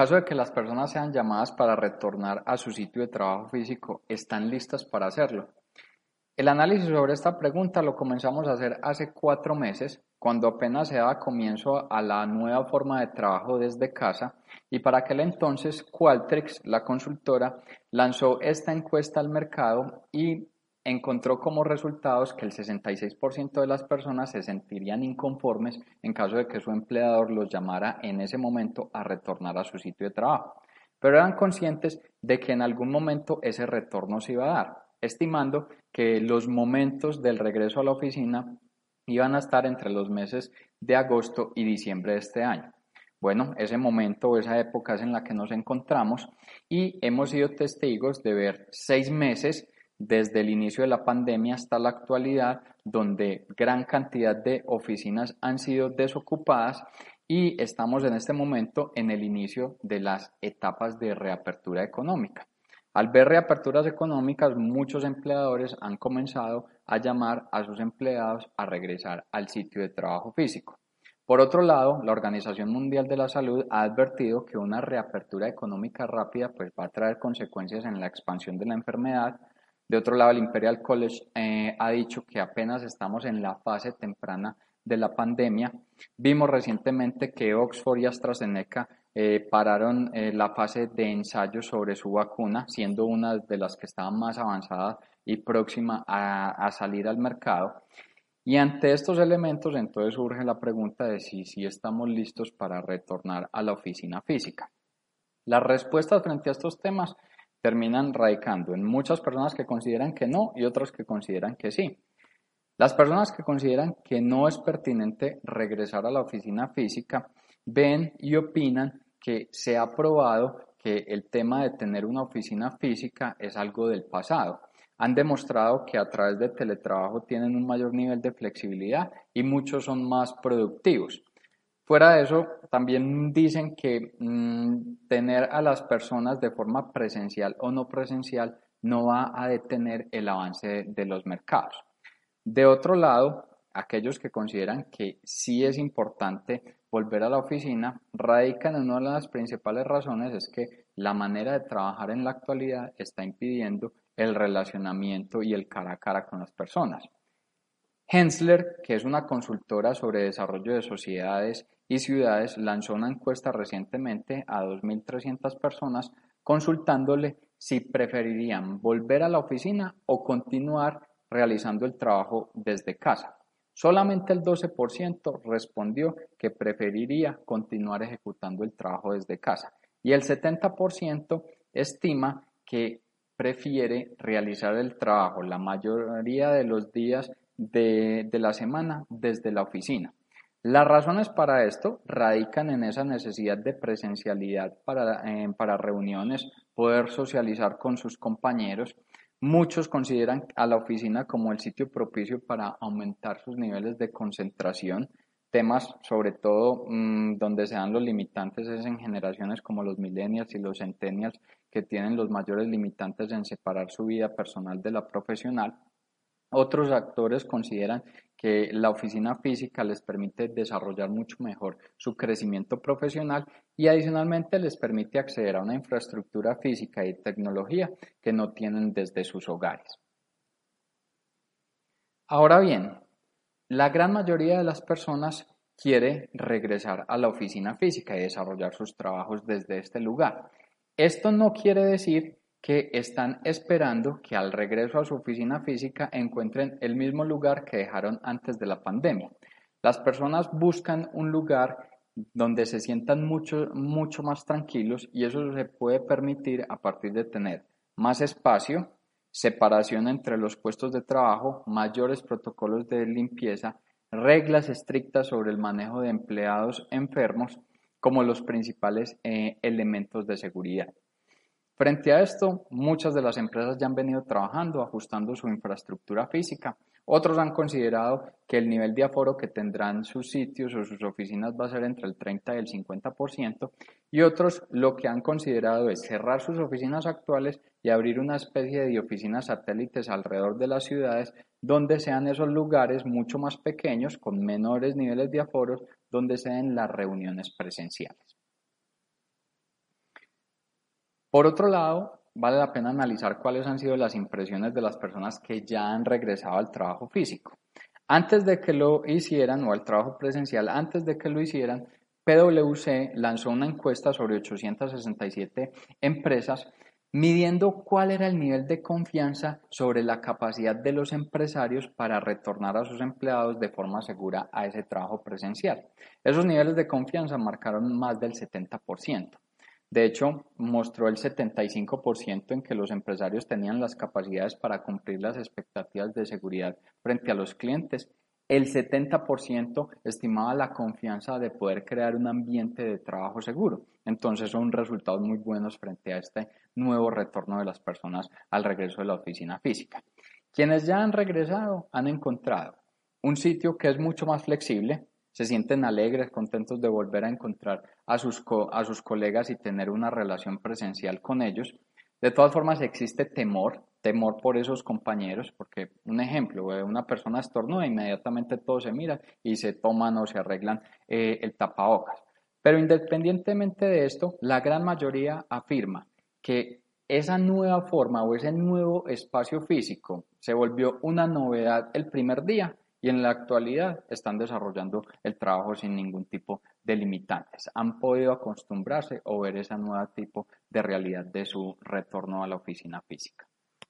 Caso de que las personas sean llamadas para retornar a su sitio de trabajo físico, ¿están listas para hacerlo? El análisis sobre esta pregunta lo comenzamos a hacer hace cuatro meses, cuando apenas se daba comienzo a la nueva forma de trabajo desde casa, y para aquel entonces Qualtrics, la consultora, lanzó esta encuesta al mercado y encontró como resultados que el 66% de las personas se sentirían inconformes en caso de que su empleador los llamara en ese momento a retornar a su sitio de trabajo, pero eran conscientes de que en algún momento ese retorno se iba a dar, estimando que los momentos del regreso a la oficina iban a estar entre los meses de agosto y diciembre de este año. Bueno, ese momento o esa época es en la que nos encontramos y hemos sido testigos de ver seis meses desde el inicio de la pandemia hasta la actualidad, donde gran cantidad de oficinas han sido desocupadas y estamos en este momento en el inicio de las etapas de reapertura económica. Al ver reaperturas económicas, muchos empleadores han comenzado a llamar a sus empleados a regresar al sitio de trabajo físico. Por otro lado, la Organización Mundial de la Salud ha advertido que una reapertura económica rápida pues, va a traer consecuencias en la expansión de la enfermedad, de otro lado, el Imperial College eh, ha dicho que apenas estamos en la fase temprana de la pandemia. Vimos recientemente que Oxford y AstraZeneca eh, pararon eh, la fase de ensayo sobre su vacuna, siendo una de las que estaban más avanzadas y próxima a, a salir al mercado. Y ante estos elementos, entonces surge la pregunta de si, si estamos listos para retornar a la oficina física. Las respuestas frente a estos temas terminan radicando en muchas personas que consideran que no y otras que consideran que sí. Las personas que consideran que no es pertinente regresar a la oficina física ven y opinan que se ha probado que el tema de tener una oficina física es algo del pasado. Han demostrado que a través de teletrabajo tienen un mayor nivel de flexibilidad y muchos son más productivos. Fuera de eso, también dicen que mm, tener a las personas de forma presencial o no presencial no va a detener el avance de los mercados. De otro lado, aquellos que consideran que sí es importante volver a la oficina radican en una de las principales razones es que la manera de trabajar en la actualidad está impidiendo el relacionamiento y el cara a cara con las personas. Hensler, que es una consultora sobre desarrollo de sociedades y ciudades lanzó una encuesta recientemente a 2.300 personas consultándole si preferirían volver a la oficina o continuar realizando el trabajo desde casa. Solamente el 12% respondió que preferiría continuar ejecutando el trabajo desde casa y el 70% estima que prefiere realizar el trabajo la mayoría de los días de, de la semana desde la oficina. Las razones para esto radican en esa necesidad de presencialidad para, eh, para, reuniones, poder socializar con sus compañeros. Muchos consideran a la oficina como el sitio propicio para aumentar sus niveles de concentración. Temas, sobre todo, mmm, donde se dan los limitantes es en generaciones como los millennials y los centennials, que tienen los mayores limitantes en separar su vida personal de la profesional. Otros actores consideran que la oficina física les permite desarrollar mucho mejor su crecimiento profesional y adicionalmente les permite acceder a una infraestructura física y tecnología que no tienen desde sus hogares. Ahora bien, la gran mayoría de las personas quiere regresar a la oficina física y desarrollar sus trabajos desde este lugar. Esto no quiere decir que están esperando que al regreso a su oficina física encuentren el mismo lugar que dejaron antes de la pandemia. Las personas buscan un lugar donde se sientan mucho, mucho más tranquilos y eso se puede permitir a partir de tener más espacio, separación entre los puestos de trabajo, mayores protocolos de limpieza reglas estrictas sobre el manejo de empleados enfermos como los principales eh, elementos de seguridad. Frente a esto, muchas de las empresas ya han venido trabajando, ajustando su infraestructura física. Otros han considerado que el nivel de aforo que tendrán sus sitios o sus oficinas va a ser entre el 30 y el 50%, y otros lo que han considerado es cerrar sus oficinas actuales y abrir una especie de oficinas satélites alrededor de las ciudades donde sean esos lugares mucho más pequeños, con menores niveles de aforos, donde se den las reuniones presenciales. Por otro lado, vale la pena analizar cuáles han sido las impresiones de las personas que ya han regresado al trabajo físico. Antes de que lo hicieran, o al trabajo presencial, antes de que lo hicieran, PwC lanzó una encuesta sobre 867 empresas midiendo cuál era el nivel de confianza sobre la capacidad de los empresarios para retornar a sus empleados de forma segura a ese trabajo presencial. Esos niveles de confianza marcaron más del 70%. De hecho, mostró el 75% en que los empresarios tenían las capacidades para cumplir las expectativas de seguridad frente a los clientes. El 70% estimaba la confianza de poder crear un ambiente de trabajo seguro. Entonces son resultados muy buenos frente a este nuevo retorno de las personas al regreso de la oficina física. Quienes ya han regresado han encontrado un sitio que es mucho más flexible, se sienten alegres, contentos de volver a encontrar a sus, a sus colegas y tener una relación presencial con ellos. De todas formas, existe temor, temor por esos compañeros, porque un ejemplo, eh, una persona estornuda, inmediatamente todos se miran y se toman o se arreglan eh, el tapabocas. Pero independientemente de esto, la gran mayoría afirma que esa nueva forma o ese nuevo espacio físico se volvió una novedad el primer día y en la actualidad están desarrollando el trabajo sin ningún tipo de limitantes. Han podido acostumbrarse o ver ese nuevo tipo de realidad de su retorno a la oficina física.